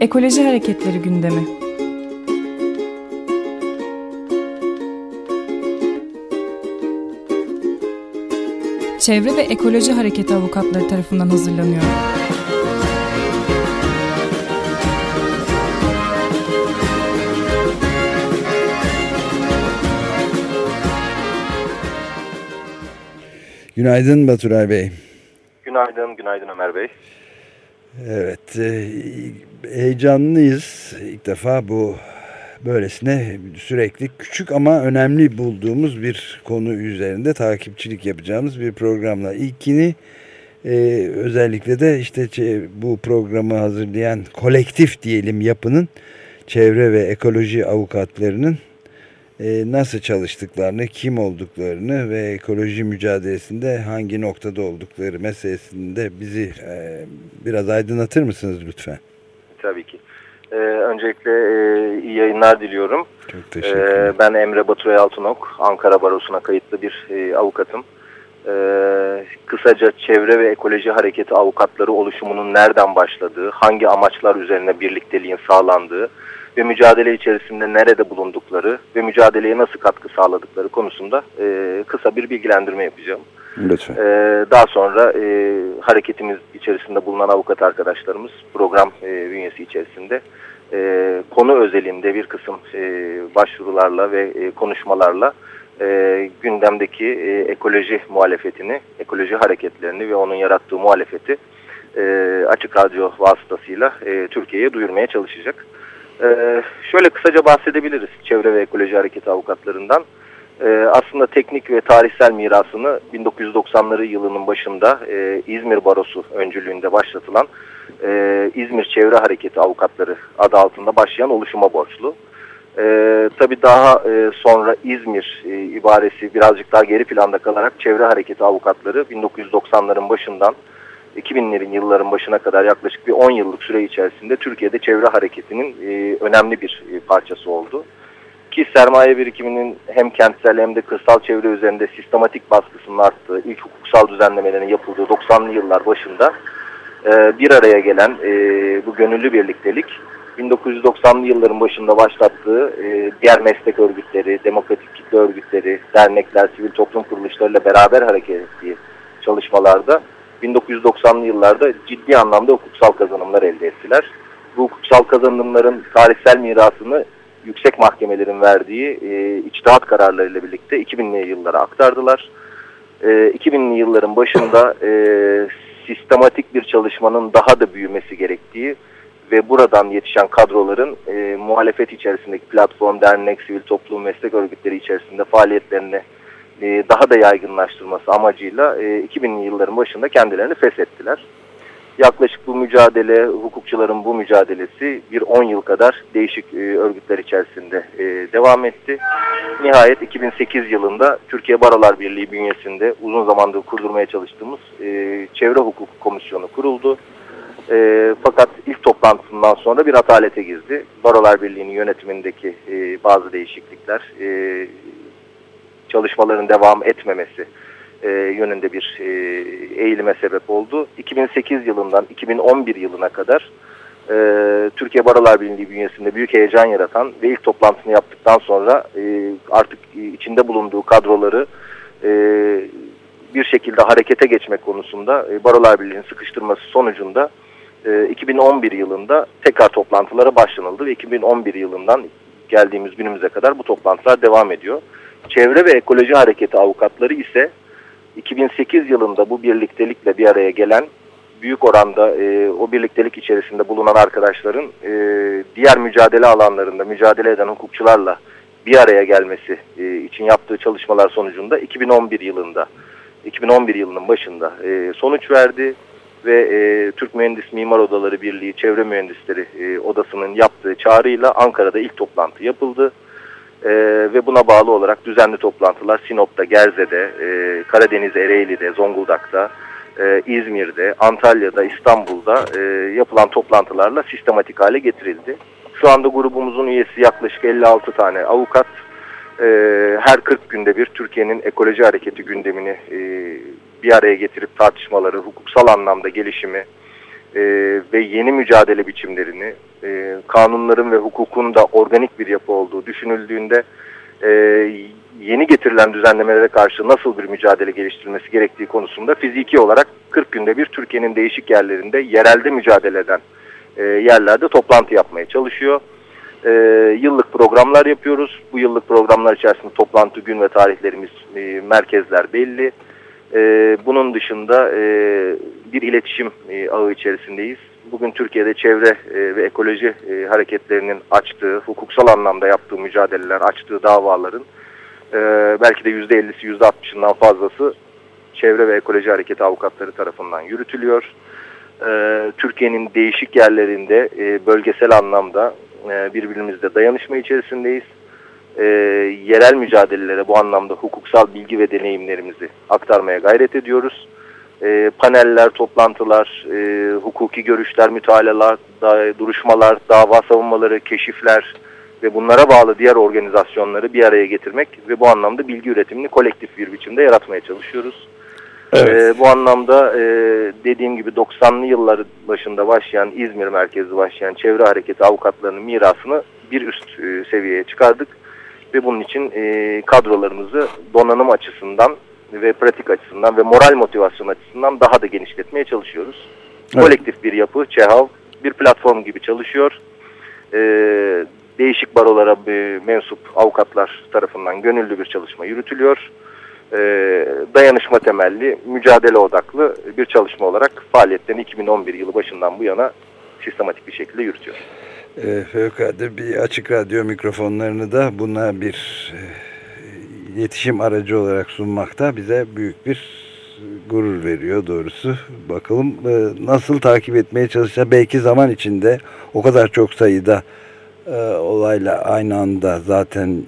Ekoloji Hareketleri gündemi. Çevre ve Ekoloji Hareketi avukatları tarafından hazırlanıyor. Günaydın Baturay Bey. Günaydın, günaydın Ömer Bey. Evet, e, heyecanlıyız. İlk defa bu böylesine sürekli küçük ama önemli bulduğumuz bir konu üzerinde takipçilik yapacağımız bir programla. İlkini e, özellikle de işte bu programı hazırlayan kolektif diyelim yapının çevre ve ekoloji avukatlarının nasıl çalıştıklarını, kim olduklarını ve ekoloji mücadelesinde hangi noktada oldukları meselesinde bizi e, biraz aydınlatır mısınız lütfen? Tabii ki. Ee, öncelikle e, iyi yayınlar diliyorum. Çok teşekkür ederim. Ee, ben Emre Baturay Altınok, Ankara Barosu'na kayıtlı bir e, avukatım. Ee, kısaca çevre ve ekoloji hareketi avukatları oluşumunun nereden başladığı, hangi amaçlar üzerine birlikteliğin sağlandığı, ve mücadele içerisinde nerede bulundukları ve mücadeleye nasıl katkı sağladıkları konusunda e, kısa bir bilgilendirme yapacağım. Lütfen. E, daha sonra e, hareketimiz içerisinde bulunan avukat arkadaşlarımız program e, bünyesi içerisinde e, konu özelinde bir kısım e, başvurularla ve e, konuşmalarla e, gündemdeki e, ekoloji muhalefetini, ekoloji hareketlerini ve onun yarattığı muhalefeti e, açık radyo vasıtasıyla e, Türkiye'ye duyurmaya çalışacak. Ee, şöyle kısaca bahsedebiliriz çevre ve ekoloji hareketi avukatlarından. Ee, aslında teknik ve tarihsel mirasını 1990'ları yılının başında e, İzmir Barosu öncülüğünde başlatılan e, İzmir Çevre Hareketi Avukatları adı altında başlayan oluşuma borçlu. Ee, tabii daha e, sonra İzmir e, ibaresi birazcık daha geri planda kalarak çevre hareketi avukatları 1990'ların başından 2000'lerin yılların başına kadar yaklaşık bir 10 yıllık süre içerisinde Türkiye'de çevre hareketinin e, önemli bir e, parçası oldu. Ki sermaye birikiminin hem kentsel hem de kırsal çevre üzerinde sistematik baskısının arttığı, ilk hukuksal düzenlemelerin yapıldığı 90'lı yıllar başında e, bir araya gelen bu gönüllü birliktelik 1990'lı yılların başında başlattığı diğer meslek örgütleri, demokratik kitle örgütleri, dernekler, sivil toplum kuruluşlarıyla beraber hareket ettiği çalışmalarda 1990'lı yıllarda ciddi anlamda hukuksal kazanımlar elde ettiler. Bu hukuksal kazanımların tarihsel mirasını yüksek mahkemelerin verdiği e, içtihat kararlarıyla birlikte 2000'li yıllara aktardılar. E, 2000'li yılların başında e, sistematik bir çalışmanın daha da büyümesi gerektiği ve buradan yetişen kadroların e, muhalefet içerisindeki platform, dernek, sivil toplum, meslek örgütleri içerisinde faaliyetlerini e, daha da yaygınlaştırması amacıyla 2000'li e, yılların başında kendilerini feshettiler. Yaklaşık bu mücadele, hukukçuların bu mücadelesi bir 10 yıl kadar değişik e, örgütler içerisinde devam etti. Nihayet 2008 yılında Türkiye Barolar Birliği bünyesinde uzun zamandır kurdurmaya çalıştığımız Çevre Hukuk Komisyonu kuruldu. E, fakat ilk toplantısından sonra bir atalete girdi. Barolar Birliği'nin yönetimindeki e, bazı değişiklikler, e, çalışmaların devam etmemesi e, yönünde bir e, eğilime sebep oldu. 2008 yılından 2011 yılına kadar e, Türkiye Barolar Birliği bünyesinde büyük heyecan yaratan ve ilk toplantısını yaptıktan sonra e, artık içinde bulunduğu kadroları e, bir şekilde harekete geçmek konusunda e, Barolar Birliği'nin sıkıştırması sonucunda e, 2011 yılında tekrar toplantılara başlanıldı ve 2011 yılından geldiğimiz günümüze kadar bu toplantılar devam ediyor. Çevre ve Ekoloji Hareketi avukatları ise 2008 yılında bu birliktelikle bir araya gelen büyük oranda e, o birliktelik içerisinde bulunan arkadaşların e, diğer mücadele alanlarında mücadele eden hukukçularla bir araya gelmesi e, için yaptığı çalışmalar sonucunda 2011 yılında 2011 yılının başında e, sonuç verdi ve e, Türk Mühendis Mimar Odaları Birliği Çevre Mühendisleri e, Odası'nın yaptığı çağrıyla Ankara'da ilk toplantı yapıldı. E, ve buna bağlı olarak düzenli toplantılar Sinop'ta, Gerze'de, e, Karadeniz Ereğli'de, Zonguldak'ta, e, İzmir'de, Antalya'da, İstanbul'da e, yapılan toplantılarla sistematik hale getirildi. Şu anda grubumuzun üyesi yaklaşık 56 tane avukat. E, her 40 günde bir Türkiye'nin ekoloji hareketi gündemini e, bir araya getirip tartışmaları, hukuksal anlamda gelişimi, e, ve yeni mücadele biçimlerini, e, kanunların ve hukukun da organik bir yapı olduğu düşünüldüğünde e, yeni getirilen düzenlemelere karşı nasıl bir mücadele geliştirilmesi gerektiği konusunda fiziki olarak 40 günde bir Türkiye'nin değişik yerlerinde yerelde mücadele eden e, yerlerde toplantı yapmaya çalışıyor. E, yıllık programlar yapıyoruz. Bu yıllık programlar içerisinde toplantı gün ve tarihlerimiz, e, merkezler belli. E, bunun dışında e, bir iletişim e, ağı içerisindeyiz. Bugün Türkiye'de çevre e, ve ekoloji e, hareketlerinin açtığı, hukuksal anlamda yaptığı mücadeleler, açtığı davaların belki de %50'si %60'ından fazlası çevre ve ekoloji hareketi avukatları tarafından yürütülüyor. Türkiye'nin değişik yerlerinde bölgesel anlamda e, birbirimizle dayanışma içerisindeyiz. E, yerel mücadelelere bu anlamda hukuksal bilgi ve deneyimlerimizi aktarmaya gayret ediyoruz. E, paneller, toplantılar, e, hukuki görüşler, mütalalar, da, duruşmalar, dava savunmaları, keşifler ve bunlara bağlı diğer organizasyonları bir araya getirmek ve bu anlamda bilgi üretimini kolektif bir biçimde yaratmaya çalışıyoruz. Evet. E, bu anlamda e, dediğim gibi 90'lı yıllar başında başlayan İzmir merkezli başlayan çevre hareketi avukatlarının mirasını bir üst e, seviyeye çıkardık. Ve bunun için e, kadrolarımızı donanım açısından ve pratik açısından ve moral motivasyon açısından daha da genişletmeye çalışıyoruz. Evet. Kolektif bir yapı, ÇEHAV bir platform gibi çalışıyor. E, değişik barolara e, mensup avukatlar tarafından gönüllü bir çalışma yürütülüyor e, dayanışma temelli, mücadele odaklı bir çalışma olarak faaliyetlerini 2011 yılı başından bu yana sistematik bir şekilde yürütüyor. E, fevkalade bir açık radyo mikrofonlarını da buna bir e, iletişim aracı olarak sunmakta bize büyük bir gurur veriyor doğrusu. Bakalım e, nasıl takip etmeye çalışacağız. Belki zaman içinde o kadar çok sayıda e, olayla aynı anda zaten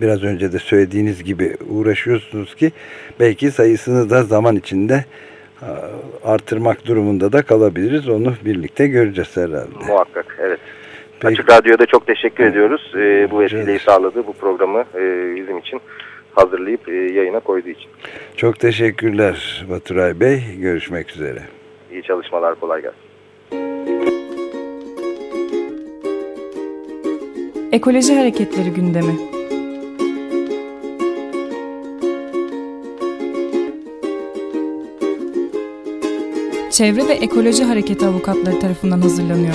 biraz önce de söylediğiniz gibi uğraşıyorsunuz ki belki sayısını da zaman içinde artırmak durumunda da kalabiliriz. Onu birlikte göreceğiz herhalde. Muhakkak evet. Peki. Açık Radyo'da çok teşekkür evet. ediyoruz. Ee, bu vesileyi sağladı bu programı e, bizim için hazırlayıp e, yayına koyduğu için. Çok teşekkürler Baturay Bey. Görüşmek üzere. İyi çalışmalar. Kolay gelsin. Ekoloji Hareketleri gündemi Çevre ve Ekoloji Hareketi avukatları tarafından hazırlanıyor.